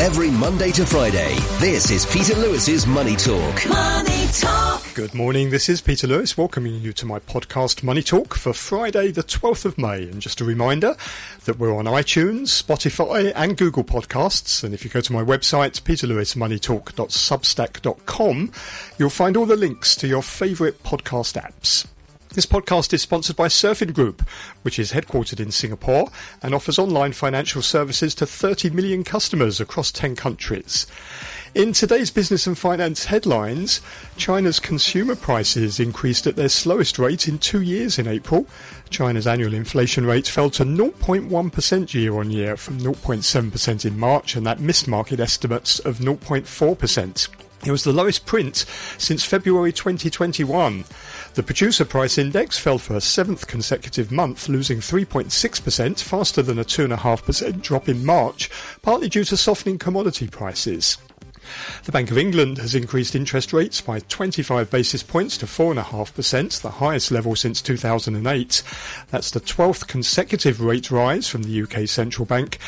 Every Monday to Friday, this is Peter Lewis's Money Talk. Money Talk. Good morning, this is Peter Lewis welcoming you to my podcast Money Talk for Friday the 12th of May. And just a reminder that we're on iTunes, Spotify and Google Podcasts. And if you go to my website, peterlewismoneytalk.substack.com, you'll find all the links to your favourite podcast apps. This podcast is sponsored by Surfin Group, which is headquartered in Singapore and offers online financial services to 30 million customers across 10 countries. In today's business and finance headlines, China's consumer prices increased at their slowest rate in two years in April. China's annual inflation rate fell to 0.1% year on year from 0.7% in March, and that missed market estimates of 0.4%. It was the lowest print since February 2021. The producer price index fell for a seventh consecutive month, losing 3.6%, faster than a 2.5% drop in March, partly due to softening commodity prices. The Bank of England has increased interest rates by 25 basis points to 4.5%, the highest level since 2008. That's the 12th consecutive rate rise from the UK Central Bank,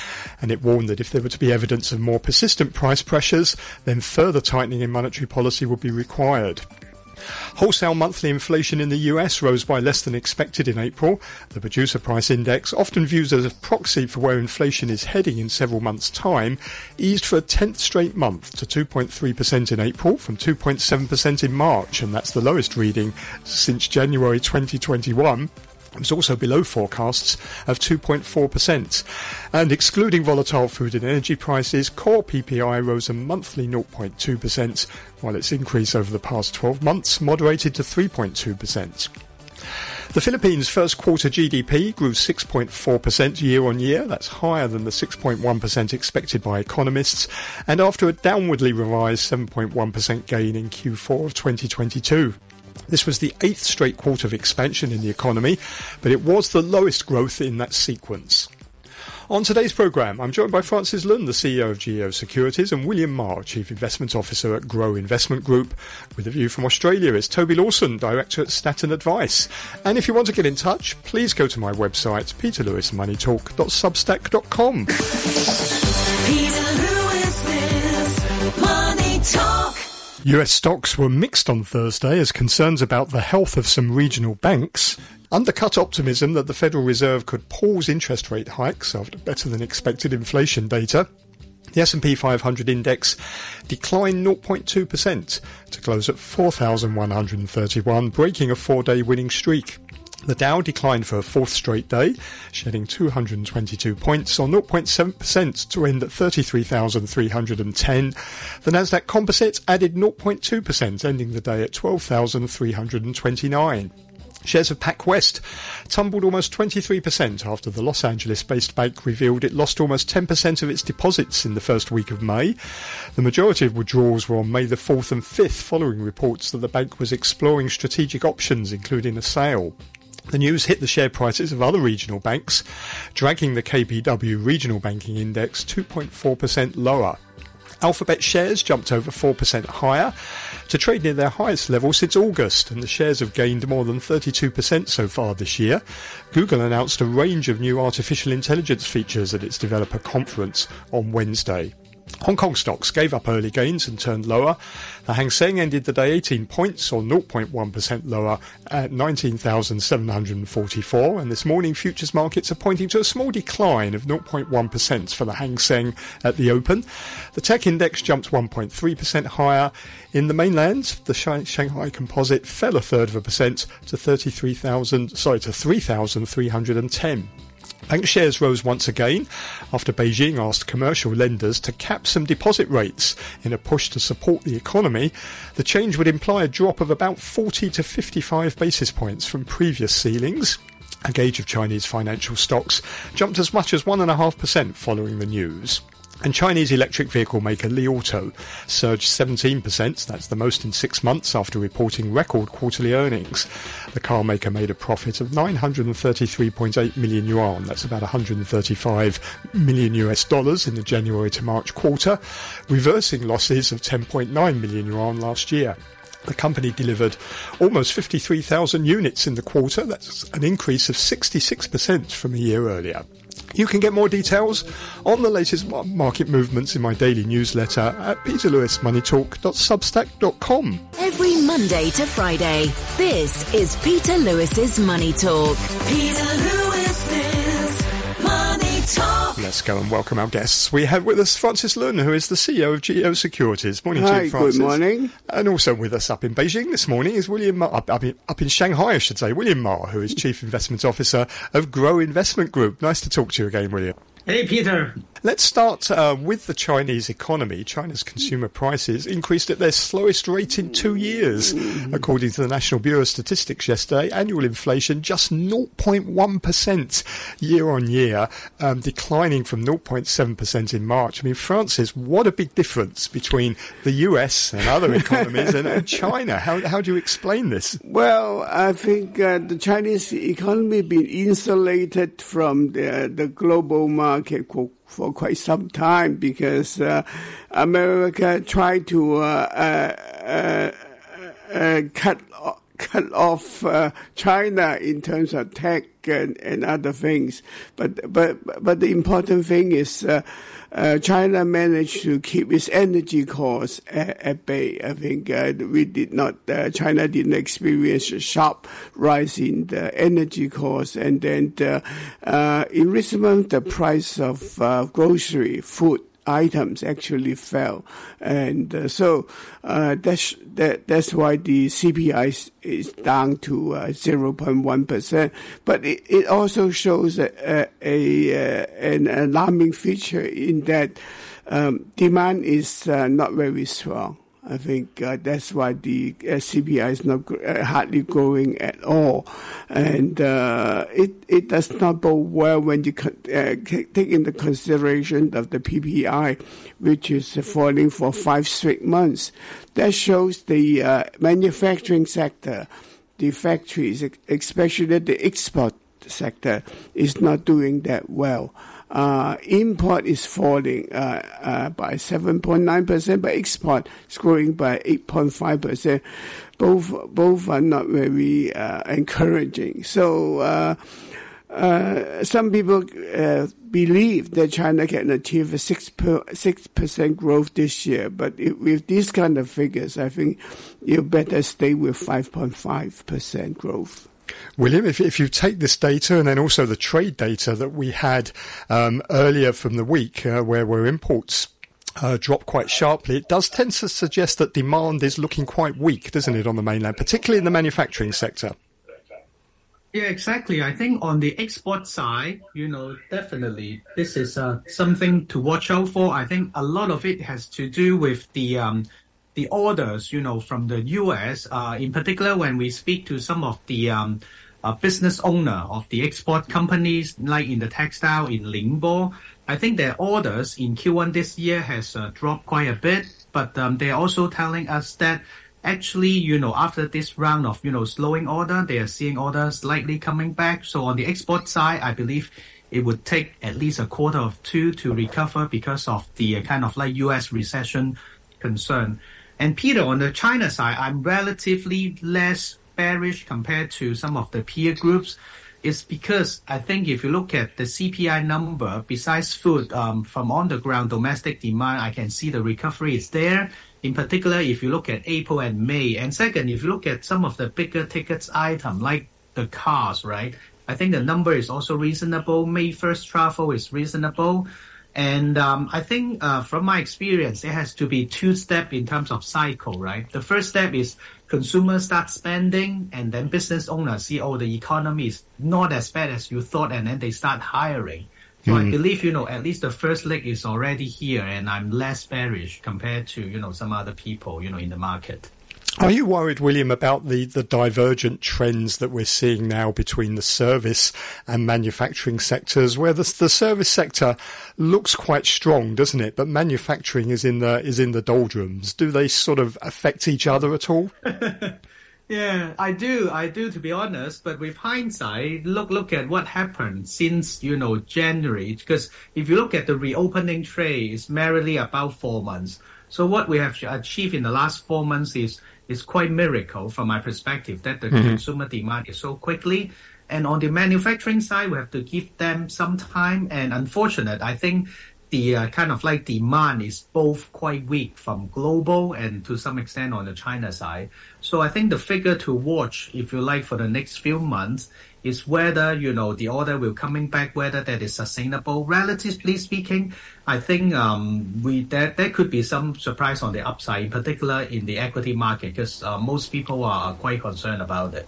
and it warned that if there were to be evidence of more persistent price pressures, then further tightening in monetary policy would be required. Wholesale monthly inflation in the US rose by less than expected in April. The producer price index, often viewed as a proxy for where inflation is heading in several months' time, eased for a 10th straight month to 2.3% in April from 2.7% in March, and that's the lowest reading since January 2021. It was also below forecasts of 2.4%. And excluding volatile food and energy prices, core PPI rose a monthly 0.2%, while its increase over the past 12 months moderated to 3.2%. The Philippines' first quarter GDP grew 6.4% year on year. That's higher than the 6.1% expected by economists, and after a downwardly revised 7.1% gain in Q4 of 2022. This was the eighth straight quarter of expansion in the economy, but it was the lowest growth in that sequence. On today's programme, I'm joined by Francis Lun, the CEO of GEO Securities, and William Ma, Chief Investment Officer at Grow Investment Group. With a view from Australia is Toby Lawson, Director at Statton Advice. And if you want to get in touch, please go to my website, peterlewismoneytalk.substack.com. US stocks were mixed on Thursday as concerns about the health of some regional banks undercut optimism that the Federal Reserve could pause interest rate hikes after better than expected inflation data. The S&P 500 index declined 0.2% to close at 4,131, breaking a four-day winning streak. The Dow declined for a fourth straight day, shedding 222 points or 0.7% to end at 33,310. The Nasdaq Composite added 0.2%, ending the day at 12,329. Shares of PacWest tumbled almost 23% after the Los Angeles-based bank revealed it lost almost 10% of its deposits in the first week of May. The majority of withdrawals were on May the 4th and 5th following reports that the bank was exploring strategic options including a sale. The news hit the share prices of other regional banks, dragging the KBW Regional Banking Index 2.4% lower. Alphabet shares jumped over 4% higher to trade near their highest level since August, and the shares have gained more than 32% so far this year. Google announced a range of new artificial intelligence features at its developer conference on Wednesday. Hong Kong stocks gave up early gains and turned lower. The Hang Seng ended the day 18 points or 0.1% lower at 19,744 and this morning futures markets are pointing to a small decline of 0.1% for the Hang Seng at the open. The tech index jumped 1.3% higher. In the mainland, the Shanghai Composite fell a third of a percent to 33,000, sorry, to 3,310. Bank shares rose once again after Beijing asked commercial lenders to cap some deposit rates in a push to support the economy. The change would imply a drop of about 40 to 55 basis points from previous ceilings. A gauge of Chinese financial stocks jumped as much as 1.5% following the news. And Chinese electric vehicle maker Li Auto surged 17%, that's the most in six months after reporting record quarterly earnings. The car maker made a profit of 933.8 million yuan, that's about 135 million US dollars in the January to March quarter, reversing losses of 10.9 million yuan last year. The company delivered almost 53,000 units in the quarter. That's an increase of 66% from a year earlier. You can get more details on the latest market movements in my daily newsletter at peterlewismoneytalk.substack.com. Every Monday to Friday, this is Peter Lewis's Money Talk. Peter Talk. Let's go and welcome our guests. We have with us Francis Lun, who is the CEO of Geo Securities. Morning to Hi, you, good morning. And also with us up in Beijing this morning is William Ma, up, up, in, up in Shanghai, I should say, William Ma, who is Chief Investment Officer of Grow Investment Group. Nice to talk to you again, William. Hey, Peter. Let's start uh, with the Chinese economy. China's consumer prices increased at their slowest rate in two years. According to the National Bureau of Statistics yesterday, annual inflation just 0.1% year on year, um, declining from 0.7% in March. I mean, Francis, what a big difference between the US and other economies and, and China. How, how do you explain this? Well, I think uh, the Chinese economy been insulated from the the global market for, quite some time because uh, America tried to uh, uh, uh, uh, cut cut off uh, China in terms of tech and, and other things. But but but the important thing is. Uh, China managed to keep its energy costs at, at bay. I think uh, we did not. Uh, China didn't experience a sharp rise in the energy costs, and then the, uh, in recent the price of uh, grocery food items actually fell, and uh, so uh, that's that, that's why the CPI is, is down to uh, zero point one percent. But it, it also shows a, a, a uh, an alarming feature in that um, demand is uh, not very strong. I think uh, that's why the CPI is not uh, hardly growing at all, and uh, it it does not bode well when you con- uh, take into consideration of the PPI, which is falling for five straight months. That shows the uh, manufacturing sector, the factories, especially the export sector, is not doing that well. Uh, import is falling uh, uh, by 7.9%, but export is growing by 8.5%. Both both are not very uh, encouraging. So uh, uh, some people believe that China can achieve a six per, six percent growth this year, but if, with these kind of figures, I think you better stay with 5.5 percent growth. William, if, if you take this data and then also the trade data that we had um, earlier from the week, uh, where, where imports uh, drop quite sharply, it does tend to suggest that demand is looking quite weak, doesn't it, on the mainland, particularly in the manufacturing sector? Yeah, exactly. I think on the export side, you know, definitely this is uh, something to watch out for. I think a lot of it has to do with the um, the orders, you know, from the U.S. Uh, in particular, when we speak to some of the um, uh, business owner of the export companies, like in the textile in Ningbo, I think their orders in Q1 this year has uh, dropped quite a bit. But um, they're also telling us that actually, you know, after this round of, you know, slowing order, they are seeing orders slightly coming back. So on the export side, I believe it would take at least a quarter of two to recover because of the uh, kind of like U.S. recession concern. And Peter, on the China side, I'm relatively less bearish compared to some of the peer groups. It's because I think if you look at the CPI number, besides food, um, from on the ground domestic demand, I can see the recovery is there. In particular, if you look at April and May, and second, if you look at some of the bigger tickets item like the cars, right? I think the number is also reasonable. May first travel is reasonable. And um, I think uh, from my experience, it has to be two step in terms of cycle, right? The first step is consumers start spending, and then business owners see, oh, the economy is not as bad as you thought, and then they start hiring. So I believe, you know, at least the first leg is already here, and I'm less bearish compared to, you know, some other people, you know, in the market. Are you worried, William, about the, the divergent trends that we're seeing now between the service and manufacturing sectors, where the, the service sector looks quite strong, doesn't it? But manufacturing is in the is in the doldrums. Do they sort of affect each other at all? Yeah, I do. I do, to be honest. But with hindsight, look look at what happened since you know January. Because if you look at the reopening trade, it's merely about four months. So what we have achieved in the last four months is is quite miracle from my perspective that the mm-hmm. consumer demand is so quickly. And on the manufacturing side, we have to give them some time. And unfortunate, I think the uh, kind of like demand is both quite weak from global and to some extent on the China side. So I think the figure to watch, if you like, for the next few months is whether you know the order will coming back, whether that is sustainable. Relatively speaking, I think um, we there there could be some surprise on the upside, in particular in the equity market, because uh, most people are quite concerned about it.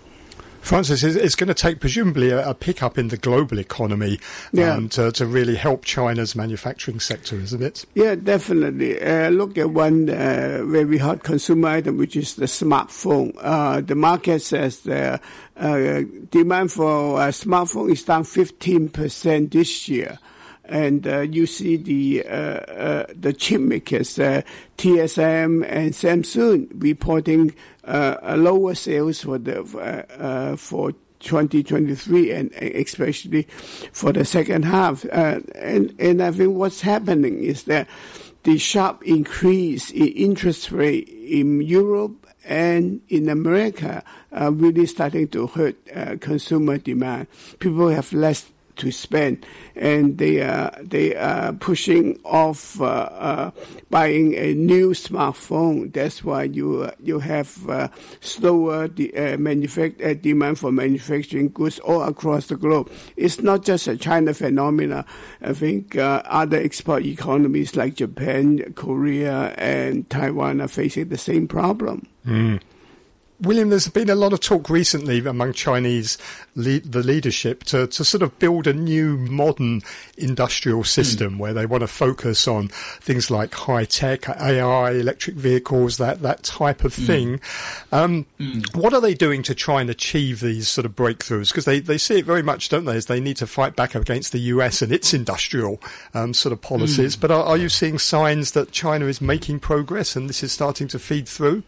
Francis, it's going to take presumably a, a pickup in the global economy Yeah. um, to, to really help China's manufacturing sector, isn't it? Yeah, definitely. Uh, look at one uh, very hot consumer item, which is the smartphone. Uh, the market says the uh, demand for a smartphone is down 15% this year. And uh, you see the uh, uh, the chip makers, uh, TSM and Samsung, reporting uh, lower sales for the uh, for 2023 and especially for the second half. And, and I think what's happening is that the sharp increase in interest rate in Europe and in America are really starting to hurt uh, consumer demand. People have less to spend, and they are they are pushing off uh, uh, buying a new smartphone. That's why you uh, you have uh, slower de- uh, manufac- uh, demand for manufacturing goods all across the globe. It's not just a China phenomena. I think uh, other export economies like Japan, Korea, and Taiwan are facing the same problem. William, there's been a lot of talk recently among Chinese le- the leadership to, to sort of build a new modern industrial system where they want to focus on things like high tech, AI, electric vehicles, that, that type of thing. Um, What are they doing to try and achieve these sort of breakthroughs? Because they, they see it very much, don't they, as they need to fight back against the US and its industrial um, sort of policies. But are, are you seeing signs that China is making progress and this is starting to feed through?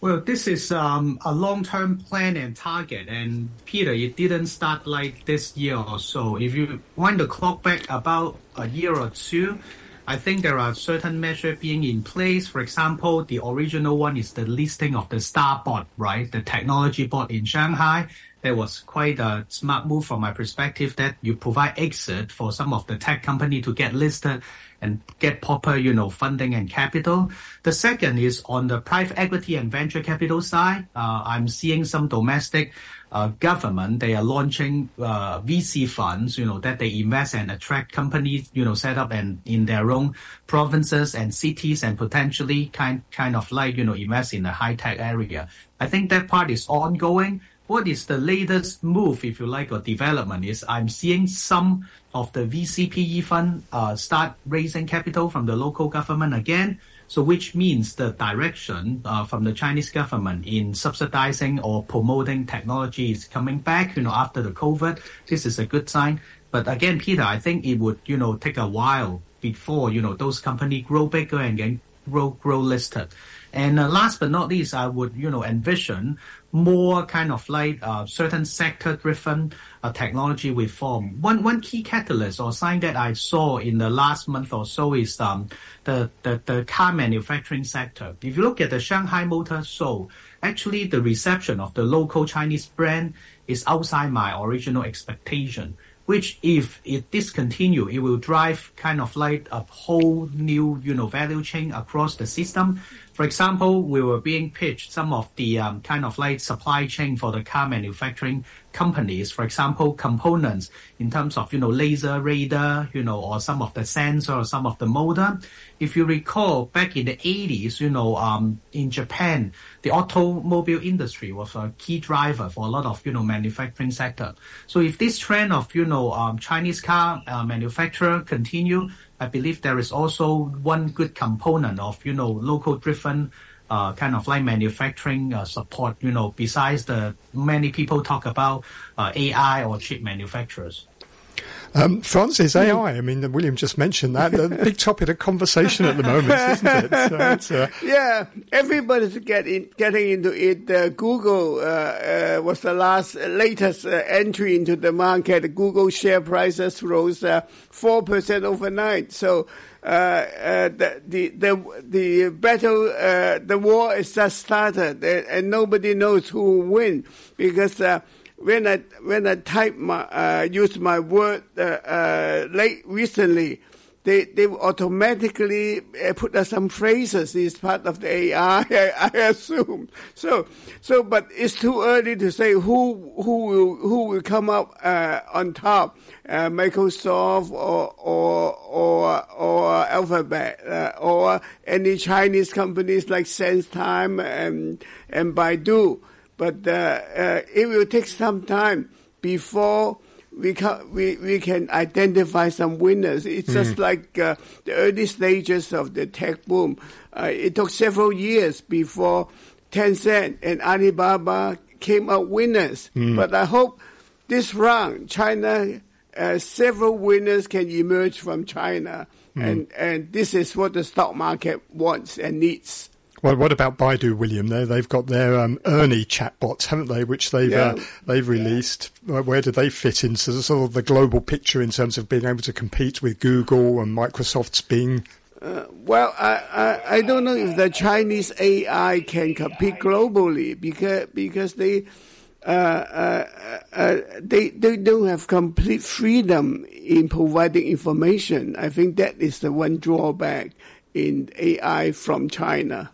Well, this is um, a long-term plan and target, and Peter, it didn't start like this year or so. If you wind the clock back about a year or two, I think there are certain measures being in place. For example, the original one is the listing of the STAR board, right, the technology board in Shanghai. That was quite a smart move from my perspective that you provide exit for some of the tech company to get listed and get proper, you know, funding and capital. The second is on the private equity and venture capital side. Uh, I'm seeing some domestic uh, government, they are launching uh, VC funds, you know, that they invest and attract companies, you know, set up and in their own provinces and cities and potentially kind kind of like, you know, invest in the high tech area. I think that part is ongoing. What is the latest move, if you like, or development is I'm seeing some of the VCPE fund uh, start raising capital from the local government again. So which means the direction uh, from the Chinese government in subsidizing or promoting technology is coming back, you know, after the COVID. This is a good sign. But again, Peter, I think it would, you know, take a while before, you know, those companies grow bigger and get grow, grow listed. And uh, last but not least, I would, you know, envision more kind of like uh, certain sector-driven uh, technology reform. One one key catalyst or sign that I saw in the last month or so is um, the, the the car manufacturing sector. If you look at the Shanghai Motor Show, actually the reception of the local Chinese brand is outside my original expectation. Which, if it discontinue, it will drive kind of like a whole new, you know, value chain across the system. For example, we were being pitched some of the um, kind of like supply chain for the car manufacturing companies. For example, components in terms of you know laser radar, you know, or some of the sensor or some of the motor. If you recall, back in the 80s, you know, um, in Japan, the automobile industry was a key driver for a lot of you know manufacturing sector. So if this trend of you know um, Chinese car uh, manufacturer continue, I believe there is also one good component of you know local driven uh, kind of like manufacturing uh, support. You know, besides the many people talk about uh, AI or chip manufacturers. Um, Francis, AI, I mean, William just mentioned that, the big topic of conversation at the moment, isn't it? So uh, Yeah, everybody's getting getting into it. Uh, Google uh, uh, was the last uh, latest uh, entry into the market. Google share prices rose uh, four percent overnight. So. Uh, uh, the the the the battle, uh, the war is just started, and, and nobody knows who will win because uh, when I when I type my uh, use my word uh, uh, late recently, they they automatically uh, put uh, some phrases is part of the AI. I, I, assume so. So, but it's too early to say who who will who will come up uh, on top. Uh, Microsoft or or or or Alphabet or any Chinese companies like SenseTime and and Baidu. But uh, uh, it will take some time before we can we, we can identify some winners. It's mm. just like uh, the early stages of the tech boom. Uh, it took several years before Tencent and Alibaba came out winners. Mm. But I hope this round, China, uh, several winners can emerge from China, mm. and and this is what the stock market wants and needs. Well, what about Baidu, William? They they've got their um, Ernie chatbots, haven't they? Which they've uh, yeah. uh, they've released. Yeah. Where do they fit into the, sort of the global picture in terms of being able to compete with Google and Microsoft's Bing? Uh, well, I, I, I don't know if the Chinese AI can compete globally because because they. Uh, uh, uh, they they don't have complete freedom in providing information. I think that is the one drawback in AI from China.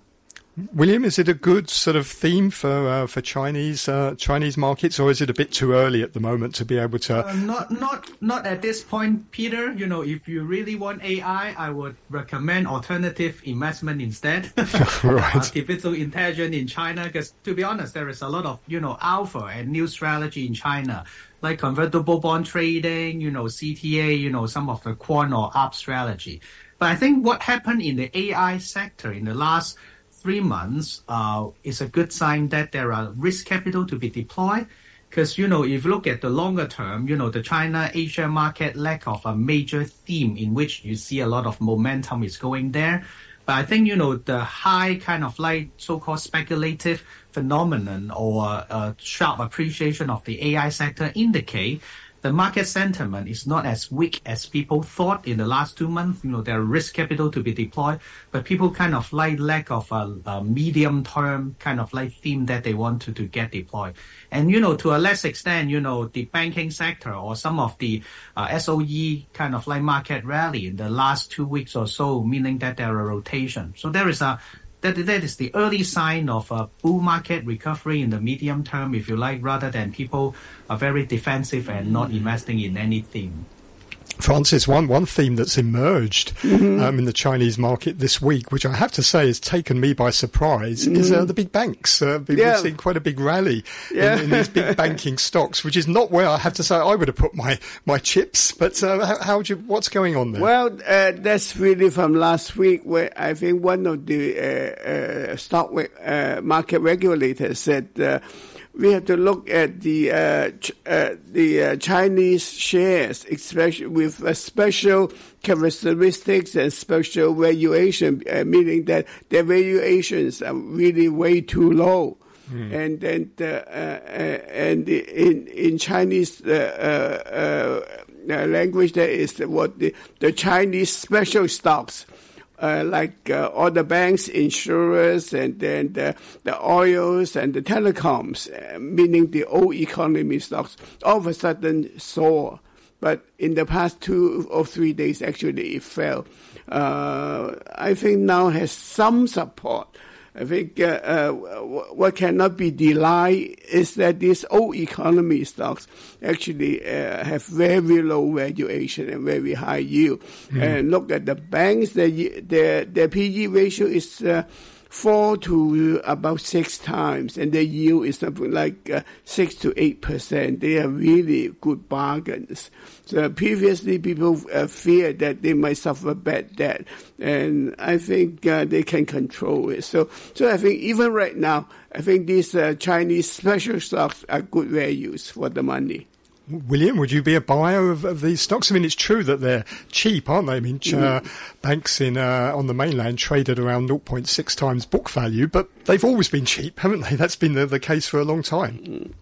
William, is it a good sort of theme for uh, for Chinese uh, Chinese markets, or is it a bit too early at the moment to be able to? Uh, not not not at this point, Peter. You know, if you really want AI, I would recommend alternative investment instead. right. Artificial intelligence in China, because to be honest, there is a lot of you know alpha and new strategy in China, like convertible bond trading, you know CTA, you know some of the quant or up strategy. But I think what happened in the AI sector in the last three months uh, is a good sign that there are risk capital to be deployed. Because, you know, if you look at the longer term, you know, the China Asia market lack of a major theme in which you see a lot of momentum is going there. But I think, you know, the high kind of like so-called speculative phenomenon or uh, sharp appreciation of the AI sector indicate the market sentiment is not as weak as people thought in the last two months. You know, there are risk capital to be deployed, but people kind of like lack of a, a medium term kind of like theme that they want to, to get deployed. And, you know, to a less extent, you know, the banking sector or some of the uh, SOE kind of like market rally in the last two weeks or so, meaning that there are rotation. So there is a that that is the early sign of a bull market recovery in the medium term, if you like, rather than people are very defensive and not investing in anything. Francis, one one theme that's emerged mm-hmm. um, in the Chinese market this week, which I have to say has taken me by surprise, mm-hmm. is uh, the big banks. Uh, we've yeah. seen quite a big rally yeah. in, in, these big banking stocks, which is not where I have to say I would have put my, my chips. But uh, how, how you, what's going on there? Well, uh, that's really from last week, where I think one of the uh, uh, stock market regulators said we have to look at the uh, ch- uh, the uh, Chinese shares, especially with special characteristics and special valuation, uh, meaning that their valuations are really way too low. Mm. And then uh, uh, and the, in in Chinese language, there is what the, the Chinese special stocks uh, like uh, all the banks, insurers, and then the, the oils and the telecoms, uh, meaning the old economy stocks, all of a sudden soar. But in the past two or three days, actually, it fell. Uh, I think now has some support. I think uh, uh, what cannot be denied is that these old economy stocks actually uh, have very low valuation and very high yield. Mm. And look at the banks, their their, their PE ratio is uh, four to about six times, and the yield is something like uh, six to eight percent. They are really good bargains. So previously, people uh, feared that they might suffer bad debt, and I think uh, they can control it. So, so I think even right now, I think these uh, Chinese special stocks are good values for the money. William, would you be a buyer of, of, these stocks? I mean, it's true that they're cheap, aren't they? I mean, mm. banks in uh, on the mainland traded around 0.6 times book value, but they've always been cheap, haven't they? That's been the, the case for a long time.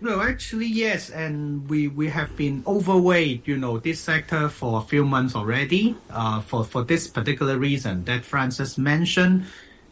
No, actually, yes, and we, we have been overweight, you know, this sector for a few months already, uh, for, for this particular reason that Francis mentioned.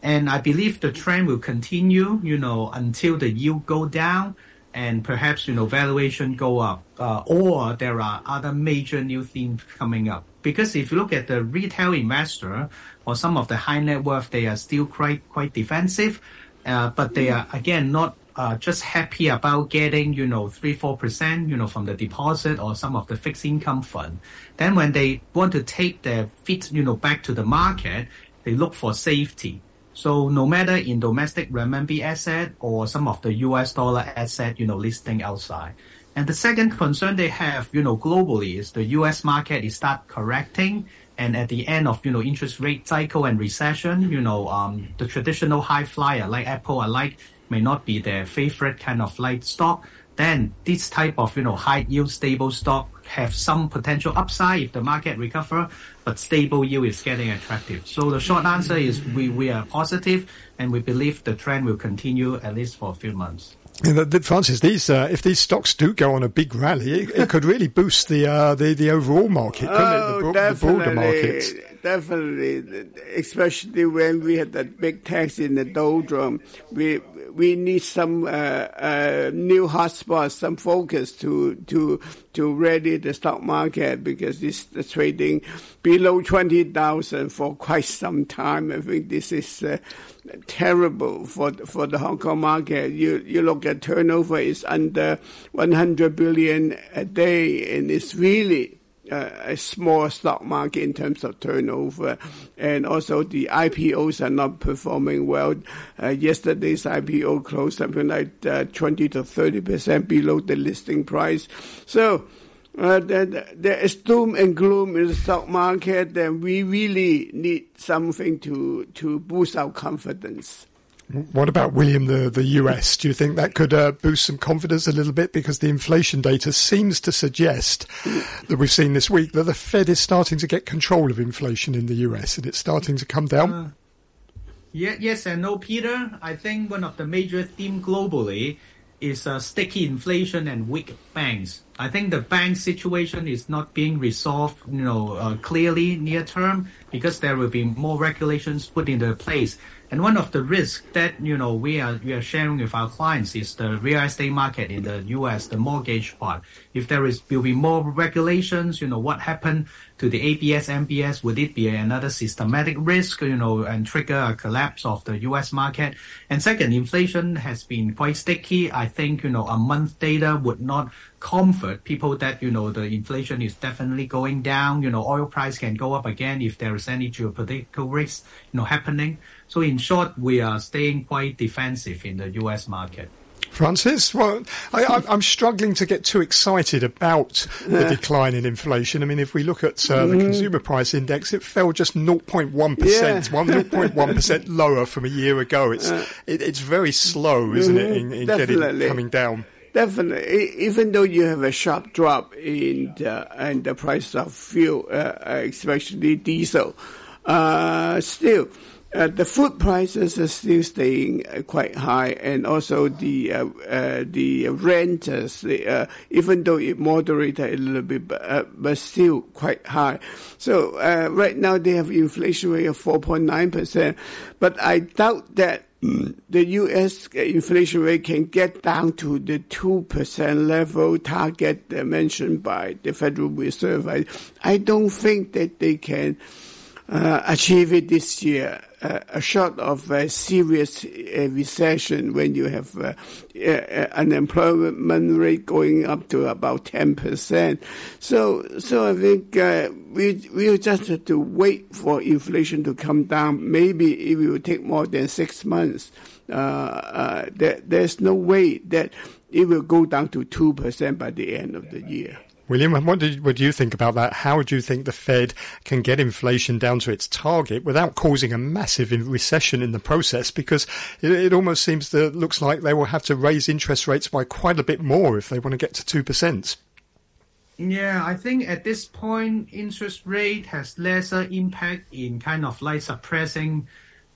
And I believe the trend will continue, you know, until the yield go down and perhaps you know valuation go up, uh, or there are other major new themes coming up. Because if you look at the retail investor or some of the high net worth, they are still quite quite defensive, uh, but they are again not uh, just happy about getting you know three four percent you know from the deposit or some of the fixed income fund. Then when they want to take their feet you know back to the market, they look for safety. So no matter in domestic renminbi asset or some of the US dollar asset, you know, listing outside. And the second concern they have, you know, globally is the US market is start correcting. And at the end of, you know, interest rate cycle and recession, you know, um, the traditional high flyer like Apple or like may not be their favorite kind of like stock. Then this type of, you know, high yield stable stock have some potential upside if the market recover, but stable yield is getting attractive. So the short answer is we, we are positive and we believe the trend will continue at least for a few months. Francis, these uh, if these stocks do go on a big rally, it, it could really boost the uh, the the overall market, couldn't oh, it? The, bro- the broader market. Definitely, especially when we had that big tax in the doldrum, we we need some uh, uh, new hotspots, some focus to to to ready the stock market because it's trading below twenty thousand for quite some time. I think this is uh, terrible for for the Hong Kong market. You you look at turnover is under one hundred billion a day, and it's really a small stock market in terms of turnover, and also the IPOs are not performing well. Uh, yesterday's IPO closed something like uh, 20 to 30 percent below the listing price. So uh, there, is doom and gloom in the stock market, and we really need something to to boost our confidence. What about William, the, the US? Do you think that could uh, boost some confidence a little bit? Because the inflation data seems to suggest that we've seen this week that the Fed is starting to get control of inflation in the US and it's starting to come down. Uh, yeah, yes and no, Peter. I think one of the major themes globally is uh, sticky inflation and weak banks. I think the bank situation is not being resolved, you know, uh, clearly near term because there will be more regulations put into place. And one of the risks that you know we are we are sharing with our clients is the real estate market in the U.S. the mortgage part. If there is will be more regulations, you know what happened to the ABS, MBS? Would it be another systematic risk, you know, and trigger a collapse of the U.S. market? And second, inflation has been quite sticky. I think you know a month data would not comfort people that you know the inflation is definitely going down. You know, oil price can go up again if there is any geopolitical risk, you know, happening. So in short, we are staying quite defensive in the U.S. market. Francis, well, I, am struggling to get too excited about the decline in inflation. I mean, if we look at uh, the mm. consumer price index, it fell just 0.1%, yeah. 0.1% lower from a year ago. It's uh, it, it's very slow, isn't mm-hmm. it, in, in getting coming down? Definitely, even though you have a sharp drop in the, in the price of fuel, uh, especially diesel, uh, still uh, the food prices are still staying uh, quite high, and also the uh, uh the renters, uh, even though it moderated a little bit, but, uh, but still quite high. So right now they have inflation rate of 4.9 percent, but I doubt that mm, the U.S. inflation rate can get down to the two percent level target mentioned by the Federal Reserve. I, I don't think that they can achieve it this year a shot of a serious uh, recession when you have uh, unemployment rate going up to about 10%. So, so I think uh, we we just have to wait for inflation to come down. Maybe it will take more than six months. There, there's no way that it will go down to 2% by the end of the year. William, what do, what do you think about that? How do you think the Fed can get inflation down to its target without causing a massive recession in the process? Because it, it almost seems that looks like they will have to raise interest rates by quite a bit more if they want to get to two percent. Yeah, I think at this point, interest rate has lesser impact in kind of like suppressing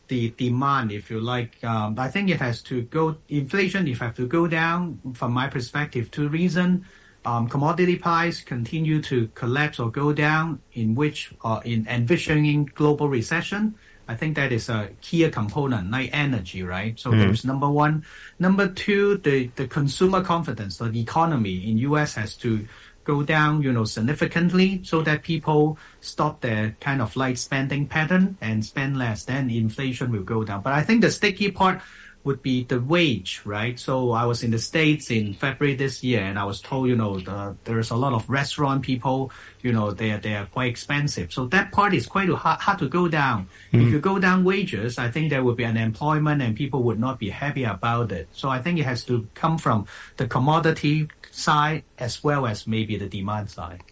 the demand, if you like. Um, I think it has to go, inflation, if have to go down, from my perspective, two reasons um, commodity price continue to collapse or go down, in which uh, in envisioning global recession, I think that is a key component, like energy, right? So mm. there's number one. Number two, the, the consumer confidence, so the economy in US has to go down, you know, significantly so that people stop their kind of like spending pattern and spend less, then inflation will go down. But I think the sticky part would be the wage, right? So I was in the States in February this year and I was told, you know, the, there's a lot of restaurant people, you know, they're, they're quite expensive. So that part is quite hard, hard to go down. Mm. If you go down wages, I think there would be unemployment and people would not be happy about it. So I think it has to come from the commodity side as well as maybe the demand side.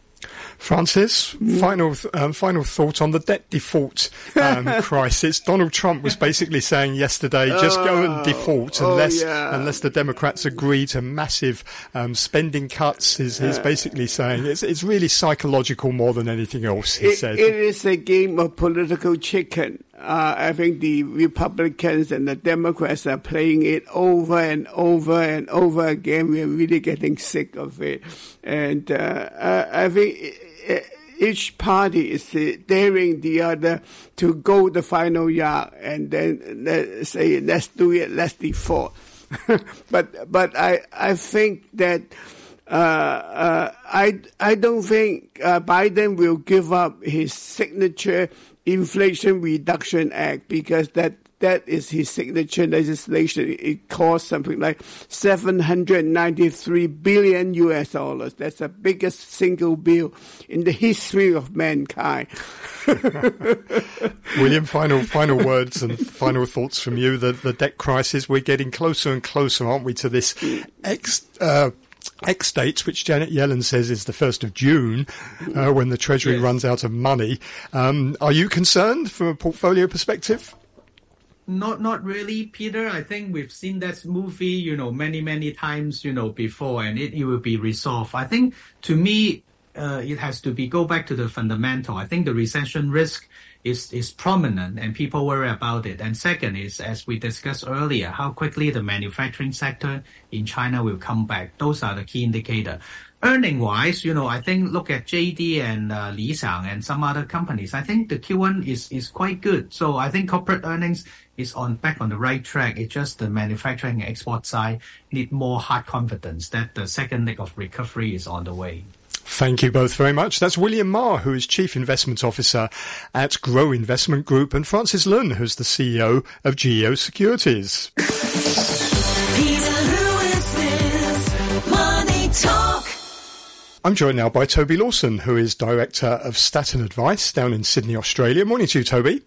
Francis, final um, final thought on the debt default um, crisis. Donald Trump was basically saying yesterday, just go and oh, default oh, unless oh, yeah. unless the Democrats agree to massive um, spending cuts. Is he's basically saying it's it's really psychological more than anything else. He it, said it is a game of political chicken. Uh, I think the Republicans and the Democrats are playing it over and over and over again. We're really getting sick of it. And uh, I think each party is daring the other to go the final yard and then let say, let's do it, let's default. but but I I think that uh, uh, I I don't think uh, Biden will give up his signature Inflation Reduction Act because that that is his signature legislation. It costs something like 793 billion US dollars. That's the biggest single bill in the history of mankind. William, final final words and final thoughts from you. The the debt crisis. We're getting closer and closer, aren't we, to this ex, uh, X dates, which Janet Yellen says is the 1st of June, uh, when the Treasury yes. runs out of money. Um, are you concerned from a portfolio perspective? Not, not really, Peter. I think we've seen that movie, you know, many, many times, you know, before, and it, it will be resolved. I think, to me, uh, it has to be go back to the fundamental. I think the recession risk is, is prominent and people worry about it. And second is, as we discussed earlier, how quickly the manufacturing sector in China will come back. Those are the key indicator. Earning wise, you know, I think look at JD and uh, Li Xiang and some other companies. I think the Q1 is, is quite good. So I think corporate earnings is on back on the right track. It's just the manufacturing and export side need more hard confidence that the second leg of recovery is on the way. Thank you both very much. That's William Ma, who is Chief Investment Officer at Grow Investment Group, and Francis Lun, who's the CEO of GEO Securities. Peter, who is this money talk? I'm joined now by Toby Lawson, who is Director of Statton Advice down in Sydney, Australia. Morning to you, Toby.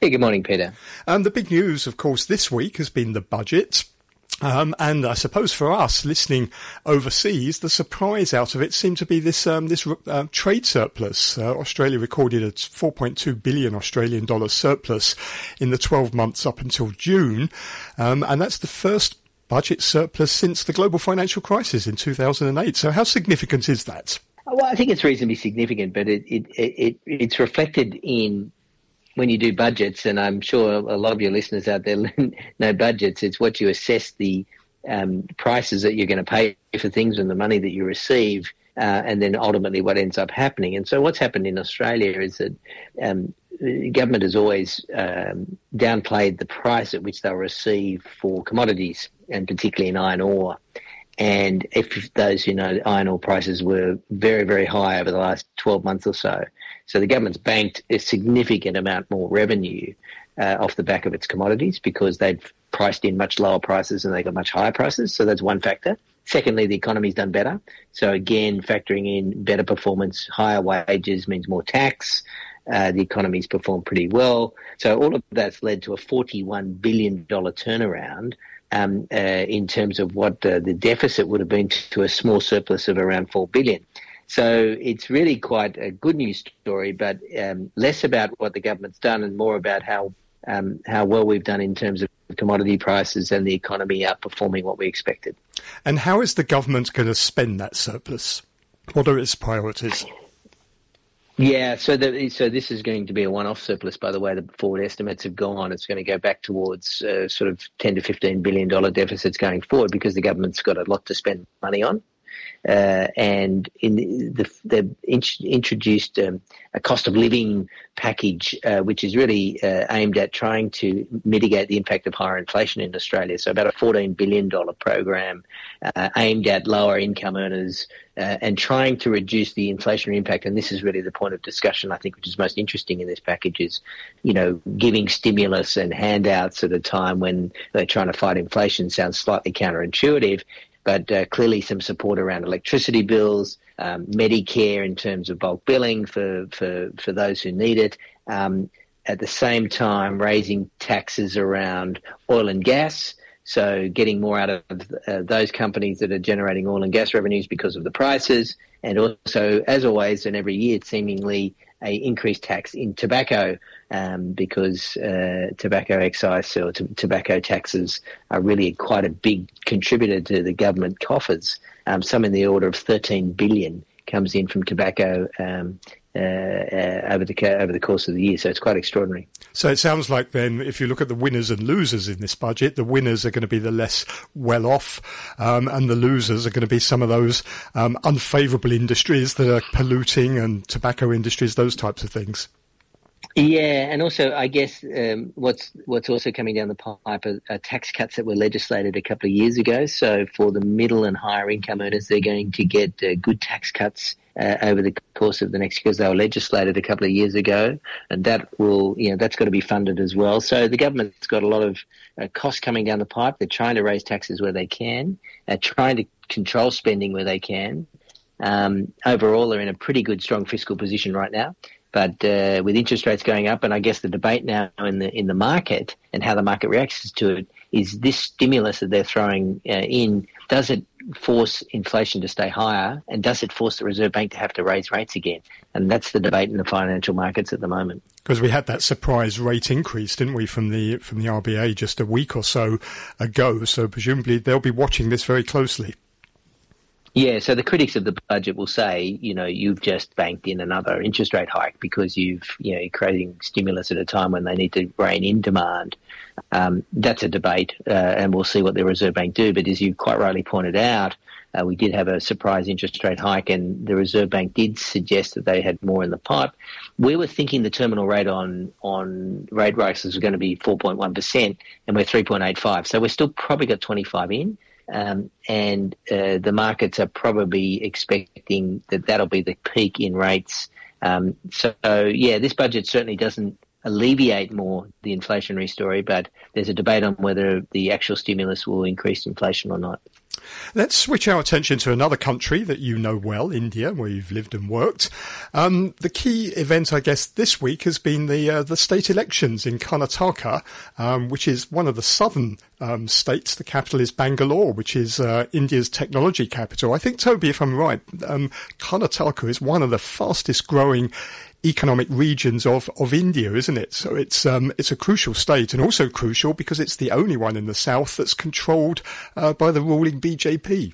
Hey, good morning, Peter. Um, the big news, of course, this week has been the budget. Um, and I suppose for us listening overseas, the surprise out of it seemed to be this um, this uh, trade surplus. Uh, Australia recorded a 4.2 billion Australian dollar surplus in the 12 months up until June, um, and that's the first budget surplus since the global financial crisis in 2008. So, how significant is that? Well, I think it's reasonably significant, but it, it, it it's reflected in when you do budgets, and I'm sure a lot of your listeners out there know budgets, it's what you assess the um, prices that you're going to pay for things and the money that you receive, uh, and then ultimately what ends up happening. And so, what's happened in Australia is that um, the government has always um, downplayed the price at which they'll receive for commodities, and particularly in iron ore. And if those, you know, iron ore prices were very, very high over the last 12 months or so, so the government's banked a significant amount more revenue uh, off the back of its commodities because they've priced in much lower prices and they got much higher prices. So that's one factor. Secondly, the economy's done better. So again, factoring in better performance, higher wages means more tax. Uh, the economy's performed pretty well. So all of that's led to a $41 billion turnaround um, uh, in terms of what the deficit would have been to a small surplus of around $4 billion. So it's really quite a good news story, but um, less about what the government's done and more about how um, how well we've done in terms of commodity prices and the economy outperforming what we expected. And how is the government going to spend that surplus? What are its priorities? Yeah, so the, so this is going to be a one-off surplus. By the way, the forward estimates have gone. It's going to go back towards uh, sort of ten to fifteen billion dollar deficits going forward because the government's got a lot to spend money on. Uh, and in the, they've introduced um, a cost of living package, uh, which is really uh, aimed at trying to mitigate the impact of higher inflation in Australia. So, about a $14 billion program uh, aimed at lower income earners uh, and trying to reduce the inflationary impact. And this is really the point of discussion, I think, which is most interesting in this package is, you know, giving stimulus and handouts at a time when they're trying to fight inflation sounds slightly counterintuitive but uh, clearly some support around electricity bills, um, Medicare in terms of bulk billing for, for, for those who need it. Um, at the same time, raising taxes around oil and gas. So getting more out of uh, those companies that are generating oil and gas revenues because of the prices, and also, as always, and every year, seemingly a increased tax in tobacco um, because uh, tobacco excise or t- tobacco taxes are really quite a big contributor to the government coffers. Um, some in the order of 13 billion comes in from tobacco um, over the over the course of the year. So it's quite extraordinary. So it sounds like then, if you look at the winners and losers in this budget, the winners are going to be the less well off, um, and the losers are going to be some of those um, unfavourable industries that are polluting and tobacco industries, those types of things. Yeah, and also I guess um, what's what's also coming down the pipe are, are, tax cuts that were legislated a couple of years ago. So for the middle and higher income earners, they're going to get uh, good tax cuts uh, over the course of the next because they were legislated a couple of years ago, and that will you know that's got to be funded as well. So the government's got a lot of uh, costs coming down the pipe. They're trying to raise taxes where they can, uh, trying to control spending where they can. Um, overall, they're in a pretty good, strong fiscal position right now. But uh, with interest rates going up, and I guess the debate now in the in the market and how the market reacts to it is this stimulus that they're throwing uh, in. Does it force inflation to stay higher, and does it force the Reserve Bank to have to raise rates again? And that's the debate in the financial markets at the moment. Because we had that surprise rate increase, didn't we, from the from the RBA just a week or so ago? So presumably they'll be watching this very closely. Yeah, so the critics of the budget will say, you know, you've just banked in another interest rate hike because you've, you know, you're creating stimulus at a time when they need to rein in demand. Um, that's a debate, uh, and we'll see what the Reserve Bank do. But as you quite rightly pointed out, uh, we did have a surprise interest rate hike, and the Reserve Bank did suggest that they had more in the pipe. We were thinking the terminal rate on on rate rises was going to be 4.1 percent, and we're 3.85. So we're still probably got 25 in. Um, and uh, the markets are probably expecting that that'll be the peak in rates. Um, so, yeah, this budget certainly doesn't alleviate more the inflationary story, but there's a debate on whether the actual stimulus will increase inflation or not. Let's switch our attention to another country that you know well, India, where you've lived and worked. Um, the key event, I guess, this week has been the uh, the state elections in Karnataka, um, which is one of the southern um, states. The capital is Bangalore, which is uh, India's technology capital. I think, Toby, if I'm right, um, Karnataka is one of the fastest growing economic regions of, of India, isn't it? So it's um, it's a crucial state, and also crucial because it's the only one in the south that's controlled uh, by the ruling BJP.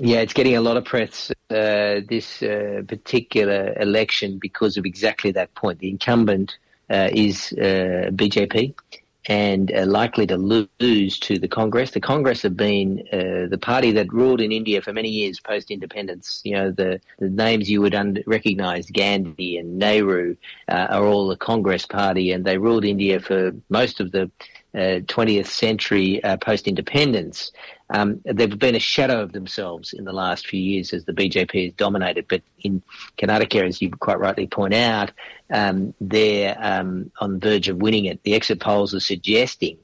Yeah, it's getting a lot of press uh, this uh, particular election because of exactly that point. The incumbent uh, is uh, BJP, and uh, likely to lose to the Congress. The Congress have been uh, the party that ruled in India for many years post independence. You know, the, the names you would un- recognize, Gandhi and Nehru, uh, are all the Congress party, and they ruled India for most of the 20th uh, century uh, post independence. Um, they've been a shadow of themselves in the last few years as the BJP has dominated. But in Karnataka, as you quite rightly point out, um, they're um, on the verge of winning it. The exit polls are suggesting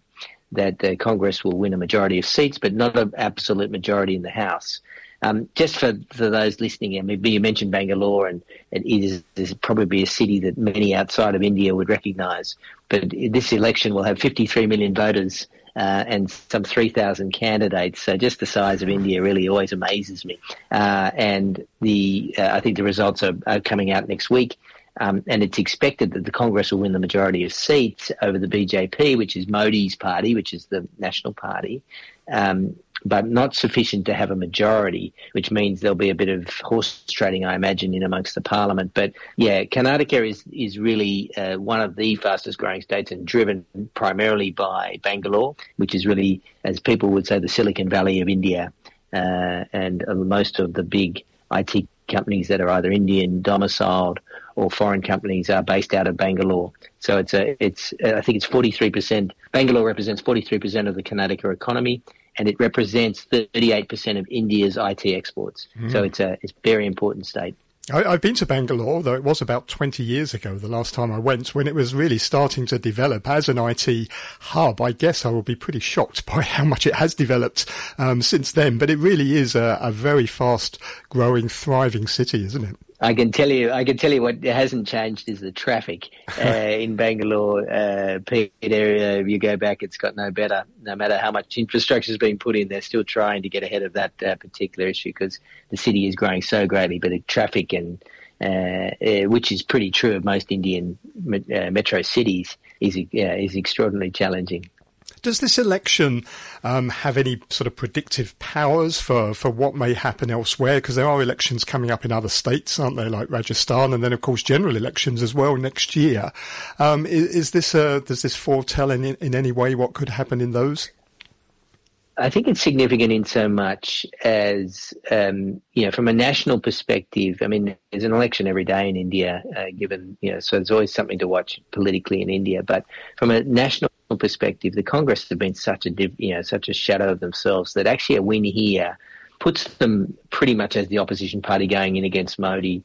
that uh, Congress will win a majority of seats, but not an absolute majority in the House. Um, just for, for those listening, I mean, you mentioned Bangalore, and it is, is probably a city that many outside of India would recognise. But this election will have 53 million voters uh, and some 3,000 candidates. So just the size of India really always amazes me. Uh, and the uh, I think the results are, are coming out next week. Um, and it's expected that the Congress will win the majority of seats over the BJP, which is Modi's party, which is the national party. Um, but not sufficient to have a majority, which means there'll be a bit of horse trading, I imagine, in amongst the parliament. But yeah, Karnataka is is really uh, one of the fastest growing states and driven primarily by Bangalore, which is really, as people would say, the Silicon Valley of India. uh, and most of the big IT companies that are either Indian domiciled or foreign companies are based out of Bangalore. So it's a, it's, I think it's 43%. Bangalore represents 43% of the Karnataka economy and it represents 38% of India's IT exports. Mm. So it's a, it's a very important state. I, have been to Bangalore, though it was about 20 years ago, the last time I went, when it was really starting to develop as an IT hub. I guess I will be pretty shocked by how much it has developed um, since then, but it really is a, a very fast growing, thriving city, isn't it? I can tell you, I can tell you what hasn't changed is the traffic uh, in Bangalore. Uh, Peter, uh, you go back, it's got no better. No matter how much infrastructure has been put in, they're still trying to get ahead of that uh, particular issue because the city is growing so greatly. But the traffic and uh, uh, which is pretty true of most Indian metro cities, is is extraordinarily challenging. Does this election um, have any sort of predictive powers for, for what may happen elsewhere? Because there are elections coming up in other states, aren't there, like Rajasthan, and then of course general elections as well next year. Um, is, is, this a, does this foretell in, in any way what could happen in those? I think it's significant in so much as, um, you know, from a national perspective, I mean, there's an election every day in India, uh, given, you know, so there's always something to watch politically in India. But from a national perspective, the Congress have been such a, you know, such a shadow of themselves that actually a win here puts them pretty much as the opposition party going in against Modi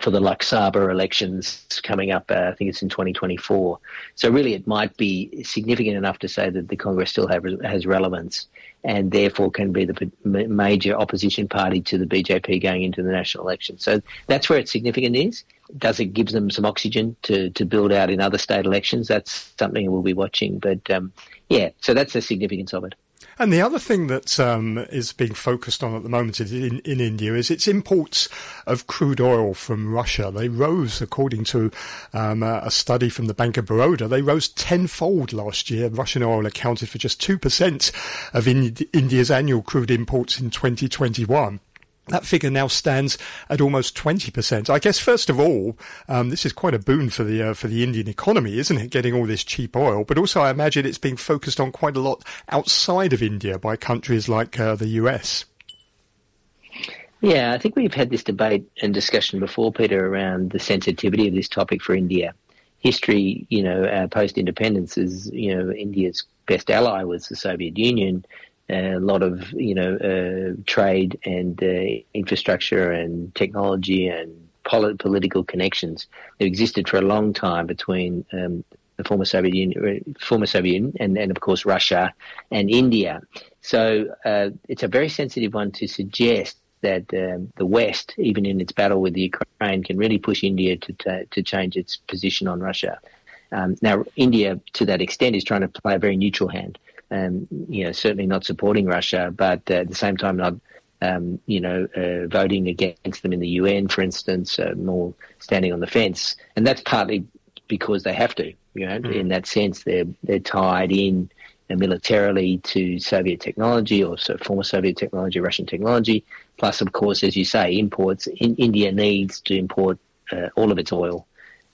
for the Lok Sabha elections coming up. Uh, I think it's in 2024. So really, it might be significant enough to say that the Congress still have, has relevance, and therefore can be the major opposition party to the BJP going into the national election. So that's where its significant is. Does it give them some oxygen to, to build out in other state elections? That's something we'll be watching. But um, yeah, so that's the significance of it. And the other thing that um, is being focused on at the moment in, in India is its imports of crude oil from Russia. They rose, according to um, a study from the Bank of Baroda, they rose tenfold last year. Russian oil accounted for just 2% of India's annual crude imports in 2021. That figure now stands at almost 20%. I guess, first of all, um, this is quite a boon for the uh, for the Indian economy, isn't it? Getting all this cheap oil, but also I imagine it's being focused on quite a lot outside of India by countries like uh, the US. Yeah, I think we've had this debate and discussion before, Peter, around the sensitivity of this topic for India. History, you know, uh, post independence is, you know, India's best ally was the Soviet Union a lot of you know uh, trade and uh, infrastructure and technology and polit- political connections that existed for a long time between um, the former Soviet Union, uh, former Soviet Union, and, and of course Russia and India. So uh, it's a very sensitive one to suggest that um, the West, even in its battle with the Ukraine, can really push India to t- to change its position on Russia. Um, now, India, to that extent, is trying to play a very neutral hand um, you know, certainly not supporting Russia, but uh, at the same time not, um, you know, uh, voting against them in the UN, for instance, uh, more standing on the fence, and that's partly because they have to. You know, mm. in that sense, they're they're tied in uh, militarily to Soviet technology or so former Soviet technology, Russian technology. Plus, of course, as you say, imports. In, India needs to import uh, all of its oil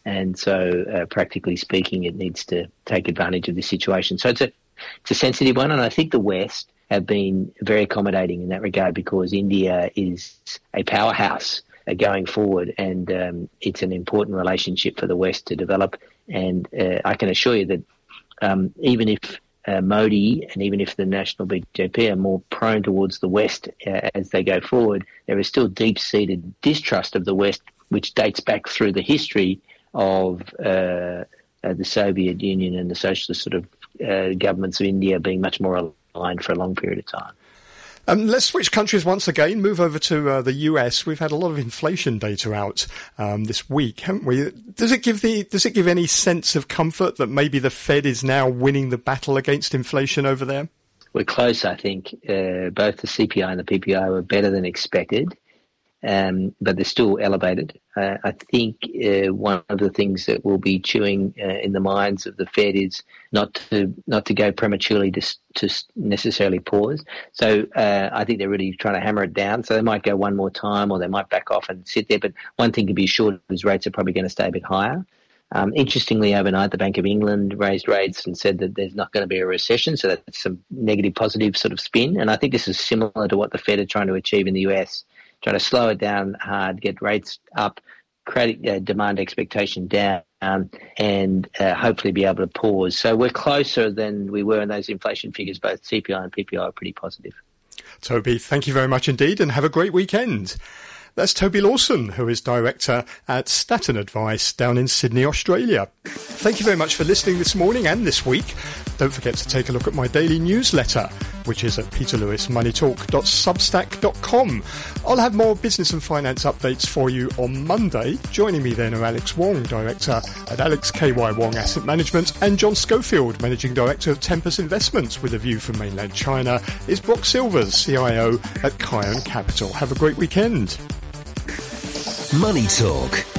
and so uh, practically speaking, it needs to take advantage of this situation. So it's a it's a sensitive one, and I think the West have been very accommodating in that regard because India is a powerhouse going forward, and um, it's an important relationship for the West to develop. And uh, I can assure you that um, even if uh, Modi and even if the national BJP are more prone towards the West uh, as they go forward, there is still deep-seated distrust of the West, which dates back through the history of uh, uh, the Soviet Union and the socialist sort of uh, governments of India being much more aligned for a long period of time. Um, let's switch countries once again. Move over to uh, the US. We've had a lot of inflation data out um, this week, haven't we? Does it give the Does it give any sense of comfort that maybe the Fed is now winning the battle against inflation over there? We're close, I think. Uh, both the CPI and the PPI were better than expected um, but they're still elevated. Uh, I think uh, one of the things that will be chewing uh, in the minds of the Fed is not to not to go prematurely to, to necessarily pause. So uh, I think they're really trying to hammer it down. So they might go one more time, or they might back off and sit there. But one thing to be sure is rates are probably going to stay a bit higher. Um, interestingly, overnight, the Bank of England raised rates and said that there's not going to be a recession, so that's some negative positive sort of spin. And I think this is similar to what the Fed are trying to achieve in the US, trying to slow it down hard, get rates up, credit uh, demand expectation down, um, and uh, hopefully be able to pause. So we're closer than we were in those inflation figures. Both CPI and PPI are pretty positive. Toby, thank you very much indeed, and have a great weekend. That's Toby Lawson, who is director at Statton Advice down in Sydney, Australia. Thank you very much for listening this morning and this week. Don't forget to take a look at my daily newsletter, which is at peterlewismoneytalk.substack.com. I'll have more business and finance updates for you on Monday. Joining me then are Alex Wong, director at Alex KY Wong Asset Management, and John Schofield, managing director of Tempest Investments with a view from mainland China, is Brock Silvers, CIO at Kaiyuan Capital. Have a great weekend. Money Talk